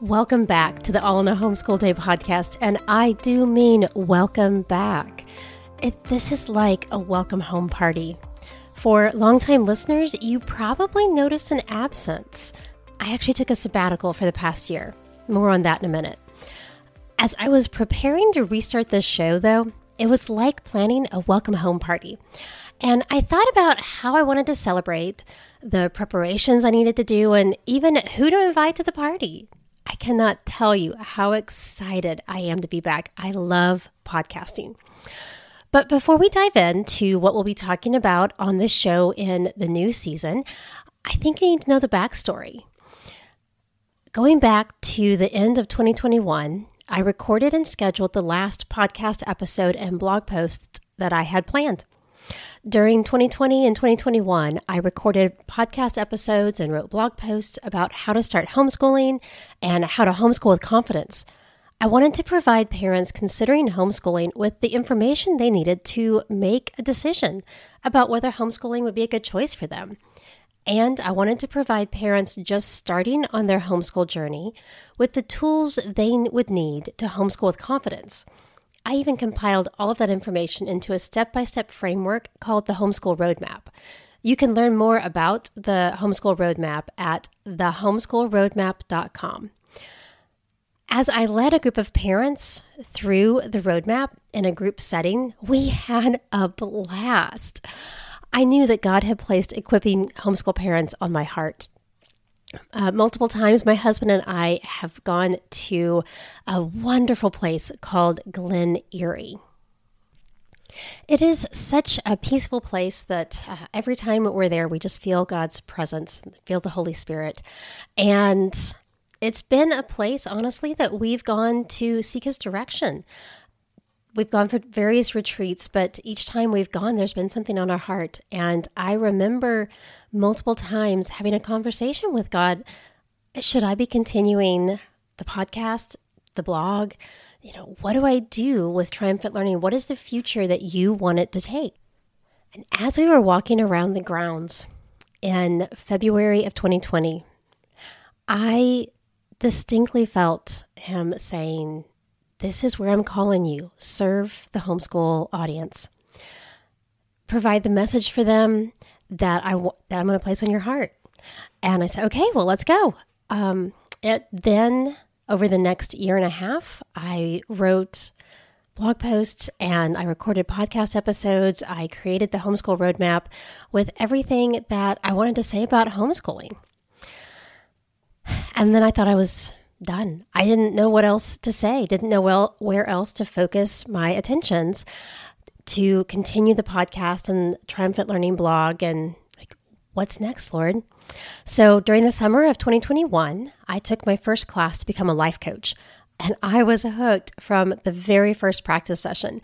Welcome back to the All in a Homeschool Day podcast. And I do mean welcome back. It, this is like a welcome home party. For longtime listeners, you probably noticed an absence. I actually took a sabbatical for the past year. More on that in a minute. As I was preparing to restart this show, though, it was like planning a welcome home party. And I thought about how I wanted to celebrate, the preparations I needed to do, and even who to invite to the party. I cannot tell you how excited I am to be back. I love podcasting. But before we dive into what we'll be talking about on this show in the new season, I think you need to know the backstory. Going back to the end of 2021, I recorded and scheduled the last podcast episode and blog posts that I had planned. During 2020 and 2021, I recorded podcast episodes and wrote blog posts about how to start homeschooling and how to homeschool with confidence. I wanted to provide parents considering homeschooling with the information they needed to make a decision about whether homeschooling would be a good choice for them. And I wanted to provide parents just starting on their homeschool journey with the tools they would need to homeschool with confidence. I even compiled all of that information into a step by step framework called the Homeschool Roadmap. You can learn more about the Homeschool Roadmap at thehomeschoolroadmap.com. As I led a group of parents through the roadmap in a group setting, we had a blast. I knew that God had placed equipping homeschool parents on my heart uh, multiple times, my husband and I have gone to a wonderful place called Glen Eyrie. It is such a peaceful place that uh, every time we're there, we just feel God's presence, feel the Holy Spirit. And it's been a place, honestly, that we've gone to seek His direction. We've gone for various retreats, but each time we've gone, there's been something on our heart. And I remember multiple times having a conversation with God. Should I be continuing the podcast, the blog? You know, what do I do with Triumphant Learning? What is the future that you want it to take? And as we were walking around the grounds in February of 2020, I distinctly felt him saying, This is where I'm calling you. Serve the homeschool audience. Provide the message for them, that I that I'm going to place on your heart. And I said, okay, well, let's go. Um, it then over the next year and a half, I wrote blog posts and I recorded podcast episodes. I created the homeschool roadmap with everything that I wanted to say about homeschooling. And then I thought I was done. I didn't know what else to say, didn't know well where else to focus my attentions to continue the podcast and Triumphant Learning blog and like, what's next, Lord? So during the summer of 2021, I took my first class to become a life coach, and I was hooked from the very first practice session.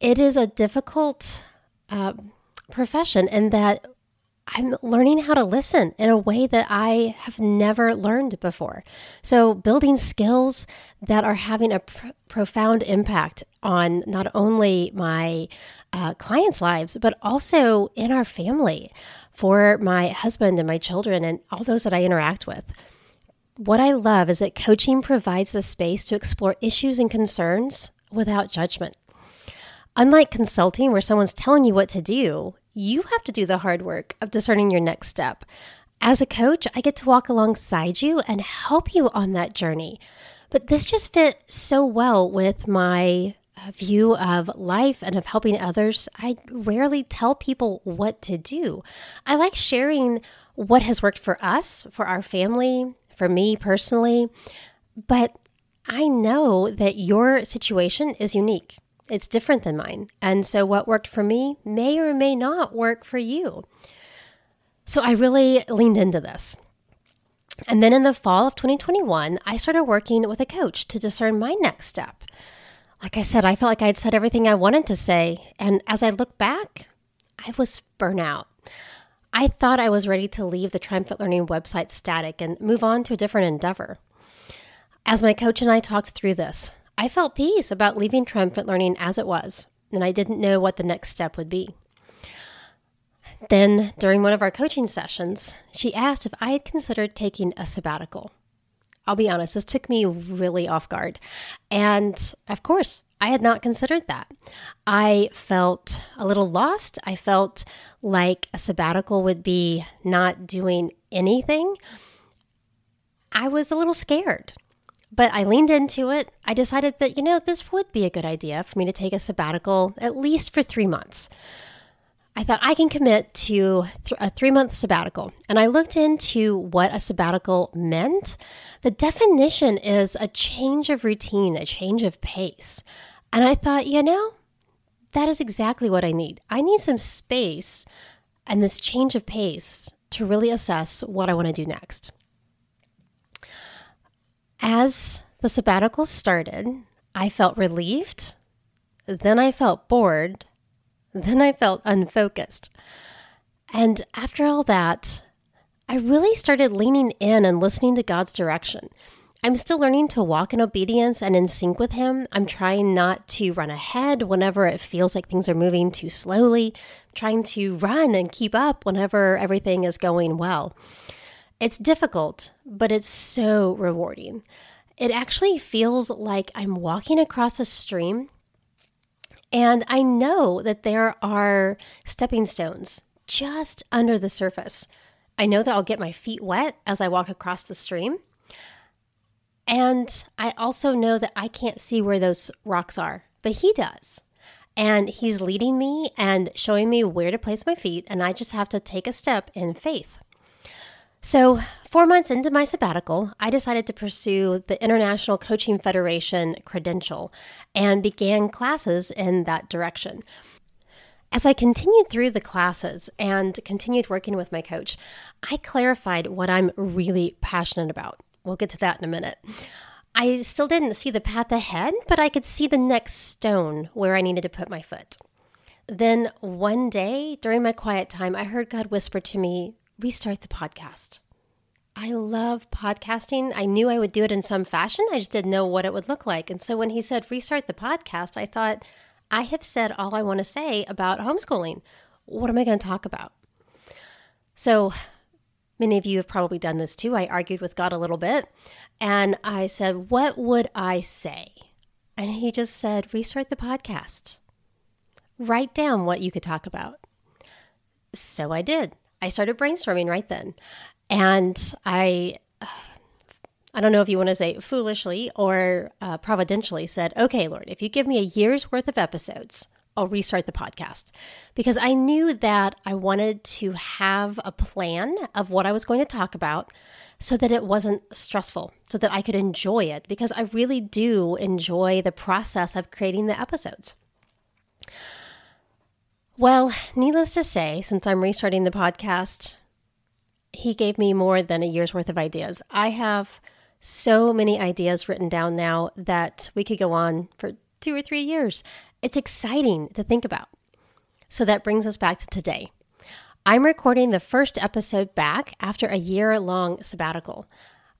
It is a difficult uh, profession in that I'm learning how to listen in a way that I have never learned before. So, building skills that are having a pr- profound impact on not only my uh, clients' lives, but also in our family for my husband and my children and all those that I interact with. What I love is that coaching provides the space to explore issues and concerns without judgment. Unlike consulting, where someone's telling you what to do, you have to do the hard work of discerning your next step. As a coach, I get to walk alongside you and help you on that journey. But this just fit so well with my uh, view of life and of helping others. I rarely tell people what to do. I like sharing what has worked for us, for our family, for me personally. But I know that your situation is unique. It's different than mine. And so what worked for me may or may not work for you. So I really leaned into this. And then in the fall of 2021, I started working with a coach to discern my next step. Like I said, I felt like I had said everything I wanted to say. And as I look back, I was burnout. I thought I was ready to leave the Triumphant Learning website static and move on to a different endeavor. As my coach and I talked through this, I felt peace about leaving Triumphant Learning as it was, and I didn't know what the next step would be. Then, during one of our coaching sessions, she asked if I had considered taking a sabbatical. I'll be honest, this took me really off guard. And of course, I had not considered that. I felt a little lost. I felt like a sabbatical would be not doing anything. I was a little scared, but I leaned into it. I decided that, you know, this would be a good idea for me to take a sabbatical at least for three months. I thought I can commit to th- a three month sabbatical. And I looked into what a sabbatical meant. The definition is a change of routine, a change of pace. And I thought, you know, that is exactly what I need. I need some space and this change of pace to really assess what I want to do next. As the sabbatical started, I felt relieved. Then I felt bored then I felt unfocused. And after all that, I really started leaning in and listening to God's direction. I'm still learning to walk in obedience and in sync with Him. I'm trying not to run ahead whenever it feels like things are moving too slowly, trying to run and keep up whenever everything is going well. It's difficult, but it's so rewarding. It actually feels like I'm walking across a stream and I know that there are stepping stones just under the surface. I know that I'll get my feet wet as I walk across the stream. And I also know that I can't see where those rocks are, but he does. And he's leading me and showing me where to place my feet, and I just have to take a step in faith. So, four months into my sabbatical, I decided to pursue the International Coaching Federation credential and began classes in that direction. As I continued through the classes and continued working with my coach, I clarified what I'm really passionate about. We'll get to that in a minute. I still didn't see the path ahead, but I could see the next stone where I needed to put my foot. Then one day during my quiet time, I heard God whisper to me, restart the podcast. I love podcasting. I knew I would do it in some fashion. I just didn't know what it would look like. And so when he said restart the podcast, I thought, I have said all I want to say about homeschooling. What am I going to talk about? So many of you have probably done this too. I argued with God a little bit and I said, What would I say? And he just said, Restart the podcast. Write down what you could talk about. So I did. I started brainstorming right then. And I, I don't know if you want to say foolishly or uh, providentially said, okay, Lord, if you give me a year's worth of episodes, I'll restart the podcast because I knew that I wanted to have a plan of what I was going to talk about so that it wasn't stressful, so that I could enjoy it because I really do enjoy the process of creating the episodes. Well, needless to say, since I'm restarting the podcast, he gave me more than a year's worth of ideas. I have so many ideas written down now that we could go on for two or three years. It's exciting to think about. So that brings us back to today. I'm recording the first episode back after a year long sabbatical.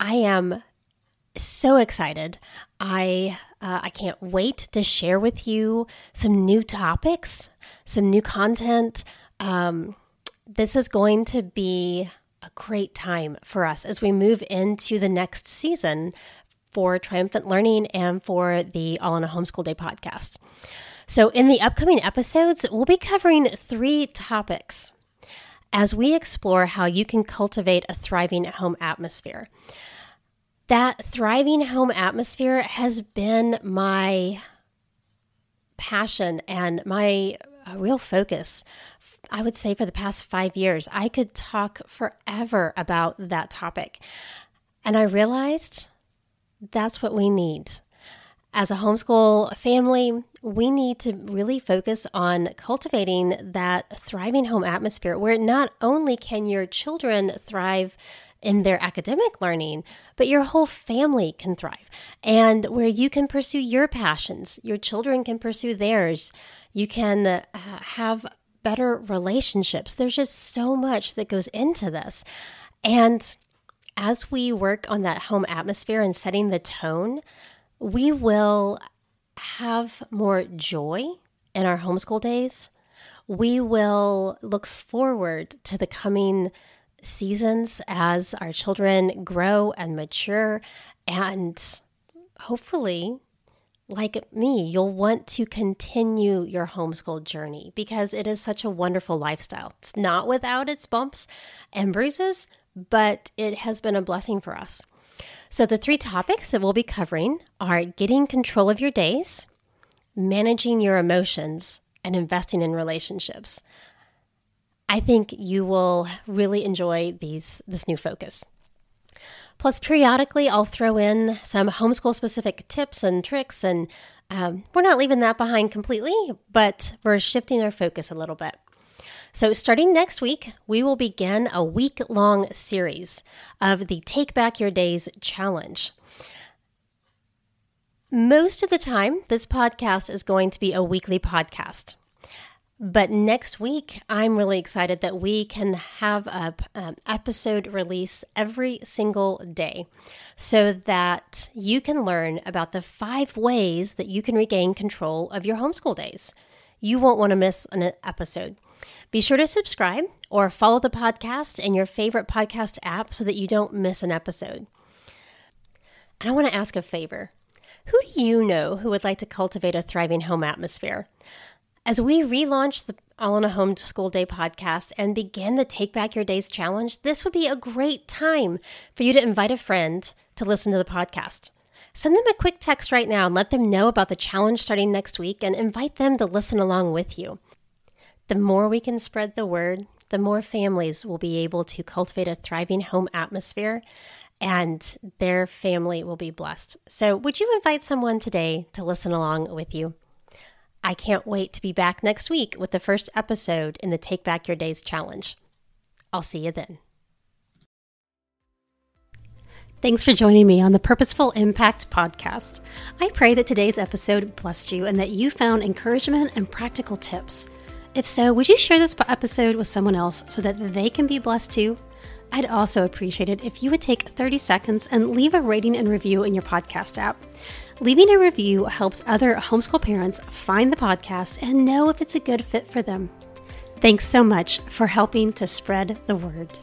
I am so excited. I uh, I can't wait to share with you some new topics, some new content. Um, this is going to be a great time for us as we move into the next season for Triumphant Learning and for the All in a Homeschool Day podcast. So, in the upcoming episodes, we'll be covering three topics as we explore how you can cultivate a thriving home atmosphere. That thriving home atmosphere has been my passion and my uh, real focus I would say for the past five years. I could talk forever about that topic. And I realized that's what we need. As a homeschool family, we need to really focus on cultivating that thriving home atmosphere where not only can your children thrive in their academic learning, but your whole family can thrive. And where you can pursue your passions, your children can pursue theirs. You can uh, have better relationships. There's just so much that goes into this. And as we work on that home atmosphere and setting the tone, we will have more joy in our homeschool days. We will look forward to the coming seasons as our children grow and mature. And hopefully, like me, you'll want to continue your homeschool journey because it is such a wonderful lifestyle. It's not without its bumps and bruises, but it has been a blessing for us. So, the three topics that we'll be covering are getting control of your days, managing your emotions, and investing in relationships. I think you will really enjoy these this new focus. Plus, periodically, I'll throw in some homeschool specific tips and tricks, and um, we're not leaving that behind completely, but we're shifting our focus a little bit. So, starting next week, we will begin a week long series of the Take Back Your Days challenge. Most of the time, this podcast is going to be a weekly podcast. But next week, I'm really excited that we can have a um, episode release every single day so that you can learn about the five ways that you can regain control of your homeschool days. You won't want to miss an episode. Be sure to subscribe or follow the podcast in your favorite podcast app so that you don't miss an episode. And I want to ask a favor. Who do you know who would like to cultivate a thriving home atmosphere? As we relaunch the All in a Homeschool Day podcast and begin the Take Back Your Days challenge, this would be a great time for you to invite a friend to listen to the podcast. Send them a quick text right now and let them know about the challenge starting next week and invite them to listen along with you. The more we can spread the word, the more families will be able to cultivate a thriving home atmosphere and their family will be blessed. So, would you invite someone today to listen along with you? I can't wait to be back next week with the first episode in the Take Back Your Days challenge. I'll see you then. Thanks for joining me on the Purposeful Impact podcast. I pray that today's episode blessed you and that you found encouragement and practical tips. If so, would you share this episode with someone else so that they can be blessed too? I'd also appreciate it if you would take 30 seconds and leave a rating and review in your podcast app. Leaving a review helps other homeschool parents find the podcast and know if it's a good fit for them. Thanks so much for helping to spread the word.